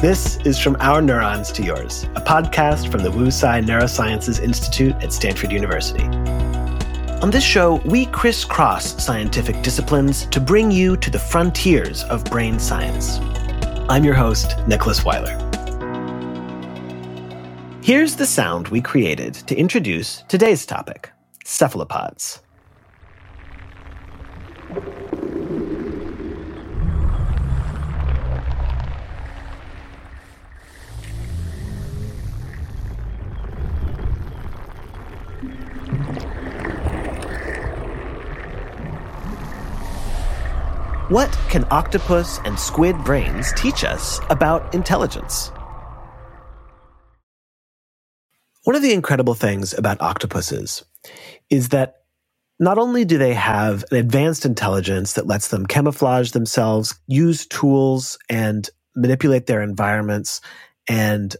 This is From Our Neurons to Yours, a podcast from the Wu Tsai Neurosciences Institute at Stanford University. On this show, we crisscross scientific disciplines to bring you to the frontiers of brain science. I'm your host, Nicholas Weiler. Here's the sound we created to introduce today's topic cephalopods. What can octopus and squid brains teach us about intelligence? One of the incredible things about octopuses is that not only do they have an advanced intelligence that lets them camouflage themselves, use tools, and manipulate their environments, and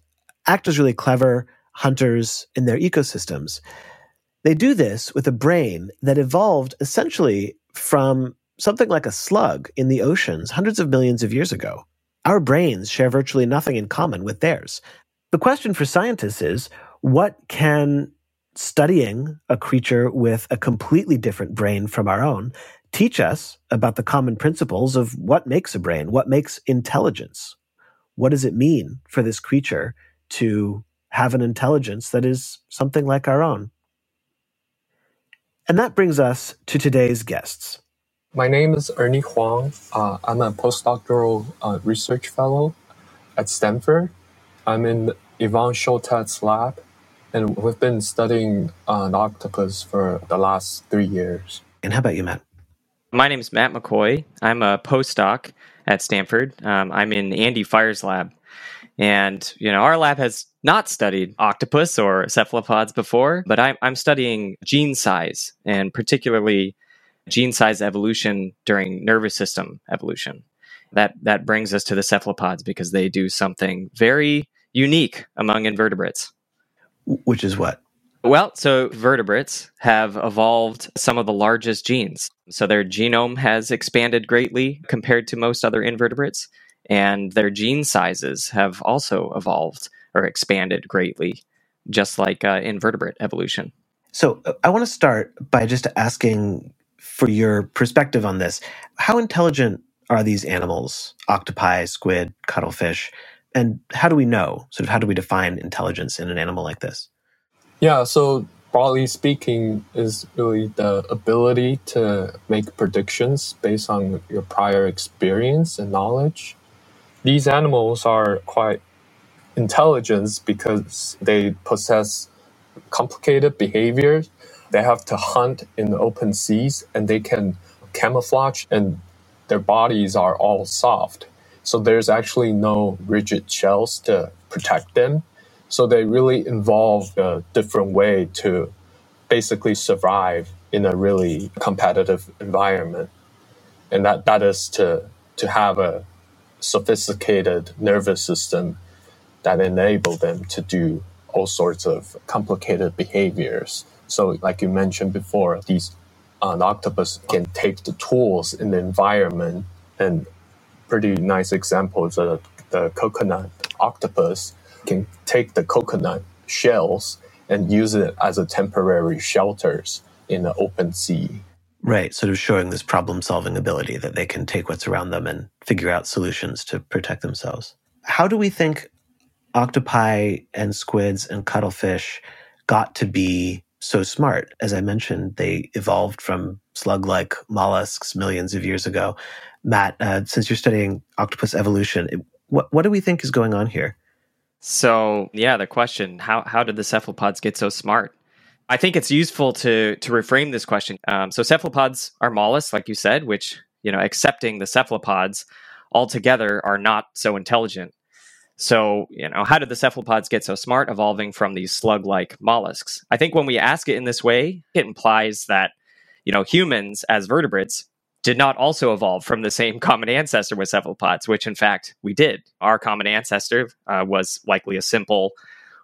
act as really clever hunters in their ecosystems, they do this with a brain that evolved essentially from something like a slug in the oceans hundreds of millions of years ago. Our brains share virtually nothing in common with theirs. The question for scientists is what can studying a creature with a completely different brain from our own teach us about the common principles of what makes a brain, what makes intelligence? What does it mean for this creature to have an intelligence that is something like our own? And that brings us to today's guests. My name is Ernie Hwaun. Uh, I'm a postdoctoral uh, research fellow at Stanford. I'm in Ivan Soltesz's lab, and we've been studying uh, an octopus for the last three years. And how about you, Matt? My name is Matt McCoy. I'm a postdoc at Stanford. Um, I'm in Andy Fire's lab. And, you know, our lab has not studied octopus or cephalopods before, but I'm, I'm studying gene size and particularly gene size evolution during nervous system evolution. That that brings us to the cephalopods because they do something very unique among invertebrates. Which is what? Well, so vertebrates have evolved some of the largest genes. So their genome has expanded greatly compared to most other invertebrates, and their gene sizes have also evolved or expanded greatly, just like uh, invertebrate evolution. So uh, I want to start by just asking for your perspective on this. How intelligent are these animals, octopi, squid, cuttlefish? And how do we know? Sort of how do we define intelligence in an animal like this? Yeah, so broadly speaking, is really the ability to make predictions based on your prior experience and knowledge. These animals are quite intelligent because they possess complicated behaviors they have to hunt in the open seas and they can camouflage and their bodies are all soft. So there's actually no rigid shells to protect them. So they really involve a different way to basically survive in a really competitive environment. And that, that is to, to have a sophisticated nervous system that enable them to do all sorts of complicated behaviors so, like you mentioned before, these uh, octopus can take the tools in the environment, and pretty nice examples of the coconut octopus can take the coconut shells and use it as a temporary shelters in the open sea. Right, sort of showing this problem solving ability that they can take what's around them and figure out solutions to protect themselves. How do we think octopi and squids and cuttlefish got to be so smart. As I mentioned, they evolved from slug like mollusks millions of years ago. Matt, uh, since you're studying octopus evolution, what, what do we think is going on here? So, yeah, the question how, how did the cephalopods get so smart? I think it's useful to to reframe this question. Um, so, cephalopods are mollusks, like you said, which, you know, accepting the cephalopods altogether are not so intelligent. So, you know, how did the cephalopods get so smart evolving from these slug like mollusks? I think when we ask it in this way, it implies that, you know, humans as vertebrates did not also evolve from the same common ancestor with cephalopods, which in fact we did. Our common ancestor uh, was likely a simple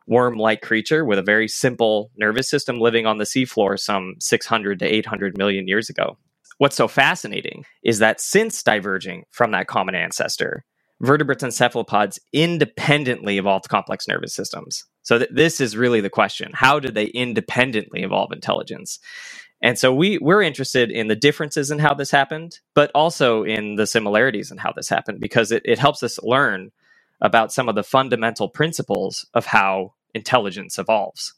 worm like creature with a very simple nervous system living on the seafloor some 600 to 800 million years ago. What's so fascinating is that since diverging from that common ancestor, vertebrates and cephalopods independently evolved complex nervous systems. So th- this is really the question. How did they independently evolve intelligence? And so we we're interested in the differences in how this happened, but also in the similarities in how this happened because it, it helps us learn about some of the fundamental principles of how intelligence evolves.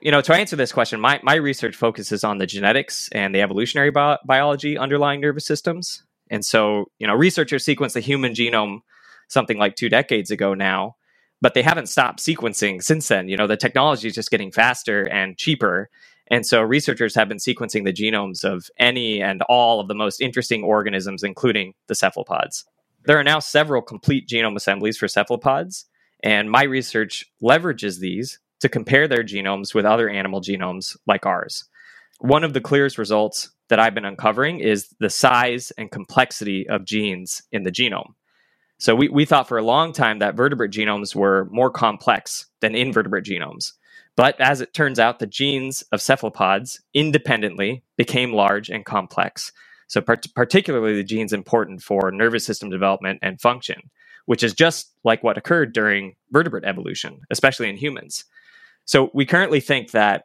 You know, to answer this question, my, my research focuses on the genetics and the evolutionary bi- biology underlying nervous systems. And so, you know, researchers sequenced the human genome something like two decades ago now, but they haven't stopped sequencing since then. You know, the technology is just getting faster and cheaper. And so researchers have been sequencing the genomes of any and all of the most interesting organisms, including the cephalopods. There are now several complete genome assemblies for cephalopods, and my research leverages these to compare their genomes with other animal genomes like ours. One of the clearest results that I've been uncovering is the size and complexity of genes in the genome. So we, we thought for a long time that vertebrate genomes were more complex than invertebrate genomes. But as it turns out, the genes of cephalopods independently became large and complex. So, part- particularly the genes important for nervous system development and function, which is just like what occurred during vertebrate evolution, especially in humans. So, we currently think that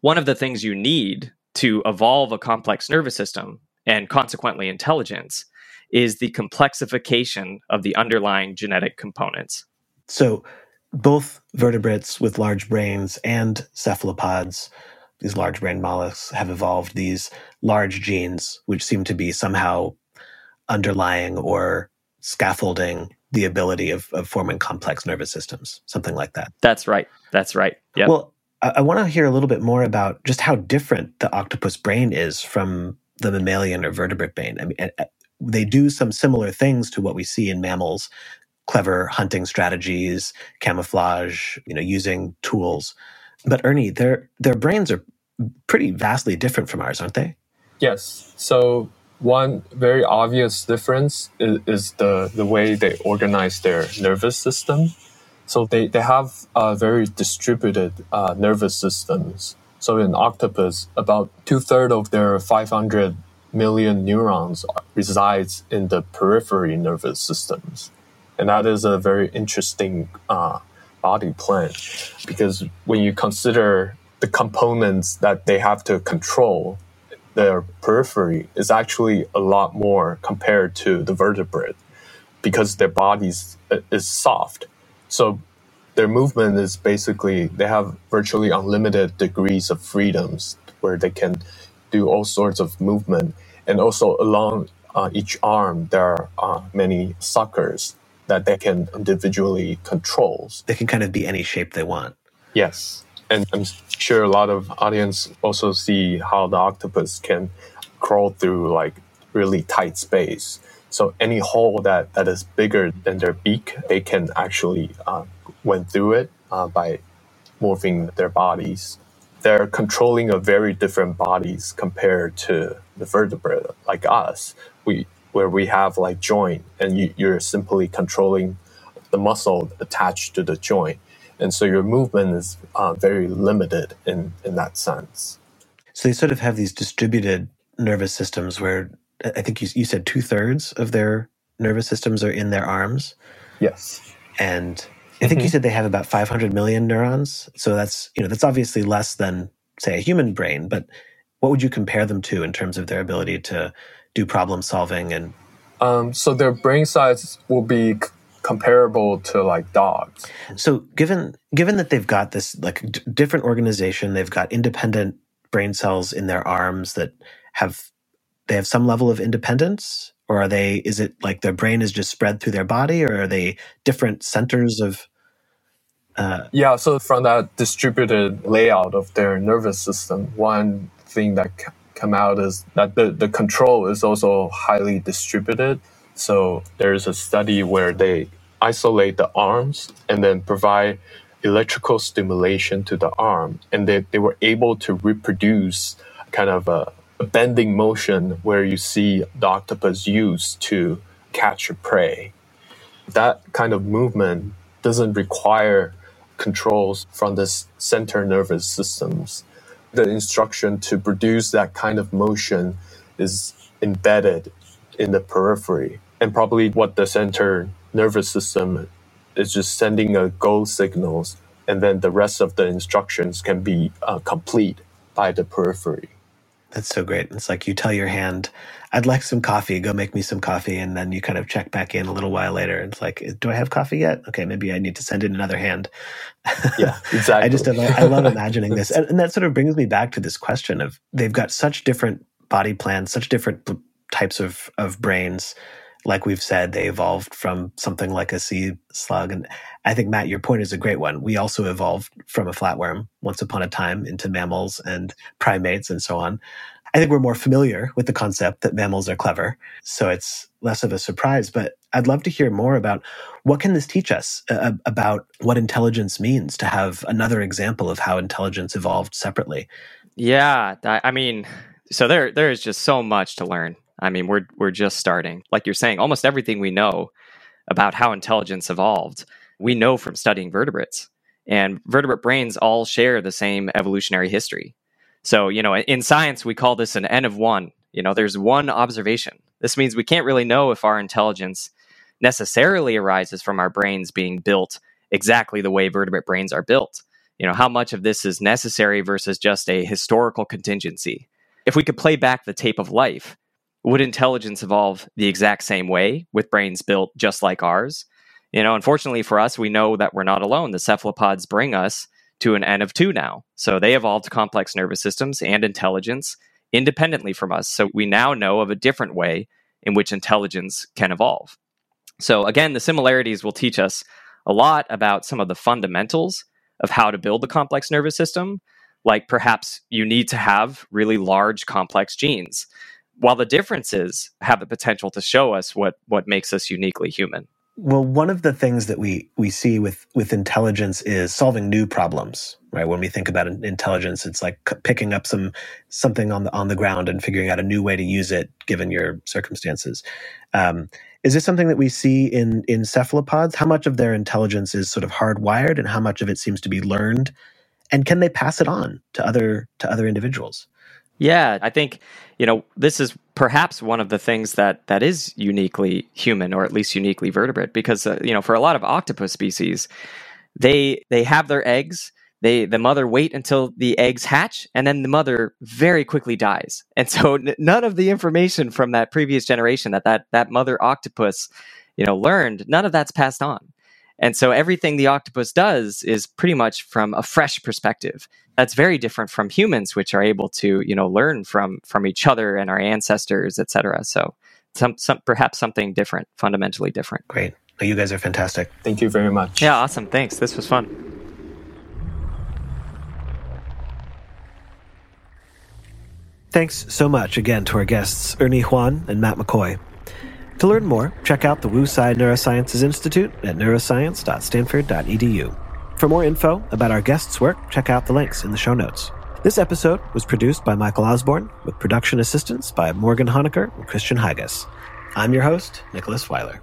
one of the things you need to evolve a complex nervous system and consequently intelligence is the complexification of the underlying genetic components. So, both vertebrates with large brains and cephalopods these large brain mollusks have evolved these large genes, which seem to be somehow underlying or scaffolding the ability of, of forming complex nervous systems, something like that. That's right. That's right. Yeah. Well, I, I want to hear a little bit more about just how different the octopus brain is from the mammalian or vertebrate brain. I mean, they do some similar things to what we see in mammals clever hunting strategies camouflage you know using tools but ernie their their brains are pretty vastly different from ours, aren't they? Yes. So one very obvious difference is, is the, the way they organize their nervous system. So they, they have uh, very distributed uh, nervous systems. So in octopus, about two thirds of their 500 million neurons resides in the periphery nervous systems. And that is a very interesting uh, body plan because when you consider the components that they have to control their periphery is actually a lot more compared to the vertebrate because their bodies uh, is soft so their movement is basically they have virtually unlimited degrees of freedoms where they can do all sorts of movement. And also along uh, each arm there are uh, many suckers that they can individually control. They can kind of be any shape they want. Yes. And I'm sure a lot of audience also see how the octopus can crawl through like really tight space. So any hole that, that is bigger than their beak, they can actually uh, went through it uh, by moving their bodies. They're controlling a very different bodies compared to the vertebrate like us. We where we have like joint and you, you're simply controlling the muscle attached to the joint and so your movement is uh, very limited in in that sense. So they sort of have these distributed nervous systems where I think you, you said two thirds of their nervous systems are in their arms. Yes, and I think mm-hmm. you said they have about 500 million neurons. So that's you know that's obviously less than say a human brain, but what would you compare them to in terms of their ability to do problem solving and um, so their brain size will be comparable to like dogs. So given given that they've got this like d- different organization, they've got independent brain cells in their arms that have they have some level of independence or are they is it like their brain is just spread through their body or are they different centers of uh, yeah so from that distributed layout of their nervous system one thing that c- come out is that the, the control is also highly distributed so there's a study where they isolate the arms and then provide electrical stimulation to the arm. And they, they were able to reproduce kind of a, a bending motion where you see the octopus use to catch a prey. That kind of movement doesn't require controls from the center nervous systems. The instruction to produce that kind of motion is embedded in the periphery. And probably what the center nervous system is just sending a go signals, and then the rest of the instructions can be uh, complete by the periphery. That's so great. It's like you tell your hand, I'd like some coffee, go make me some coffee. And then you kind of check back in a little while later. And it's like, uh, do I have coffee yet? Okay, maybe I need to send in another hand. Yeah, exactly. I just, I love imagining this. And, and that sort of brings me back to this question of they've got such different body plans, such different types of, of brains like we've said, they evolved from something like a sea slug. And I think, Matt, your point is a great one. We also evolved from a flatworm once upon a time into mammals and primates and so on. I think we're more familiar with the concept that mammals are clever. So it's less of a surprise, but I'd love to hear more about what can this teach us uh, about what intelligence means to have another example of how intelligence evolved separately. Yeah, I mean, so there there is just so much to learn I mean, we're we're just starting. Like you're saying, almost everything we know about how intelligence evolved, we know from studying vertebrates. And vertebrate brains all share the same evolutionary history. So, you know, in science we call this an n of 1. You know, there's one observation. This means we can't really know if our intelligence necessarily arises from our brains being built exactly the way vertebrate brains are built. You know, how much of this is necessary versus just a historical contingency. If we could play back the tape of life, would intelligence evolve the exact same way with brains built just like ours? You know, unfortunately for us, we know that we're not alone. The cephalopods bring us to an N of two now. So they evolved complex nervous systems and intelligence independently from us. So we now know of a different way in which intelligence can evolve. So again, the similarities will teach us a lot about some of the fundamentals of how to build the complex nervous system. Like perhaps you need to have really large complex genes while the differences have the potential to show us what what makes us uniquely human. Well, one of the things that we we see with with intelligence is solving new problems, right? When we think about intelligence, it's like picking up some something on the on the ground and figuring out a new way to use it given your circumstances. Um, is this something that we see in in cephalopods? How much of their intelligence is sort of hardwired, and how much of it seems to be learned? And can they pass it on to other to other individuals? Yeah, I think you know this is perhaps one of the things that that is uniquely human, or at least uniquely vertebrate, because uh, you know for a lot of octopus species, they they have their eggs. They the mother wait until the eggs hatch, and then the mother very quickly dies. And so n- none of the information from that previous generation that that that mother octopus you know learned, none of that's passed on. And so everything the octopus does is pretty much from a fresh perspective. That's very different from humans, which are able to, you know, learn from from each other and our ancestors, et cetera. So some, some perhaps something different, fundamentally different. Great. You guys are fantastic. Thank you very much. Yeah, awesome. Thanks. This was fun. Thanks so much again to our guests, Ernie Hwaun and Matt McCoy. To learn more, check out the Wu Tsai Neurosciences Institute at neuroscience.stanford.edu. For more info about our guests' work, check out the links in the show notes. This episode was produced by Michael Osborne with production assistance by Morgan Honecker and Christian Hygas. I'm your host, Nicholas Weiler.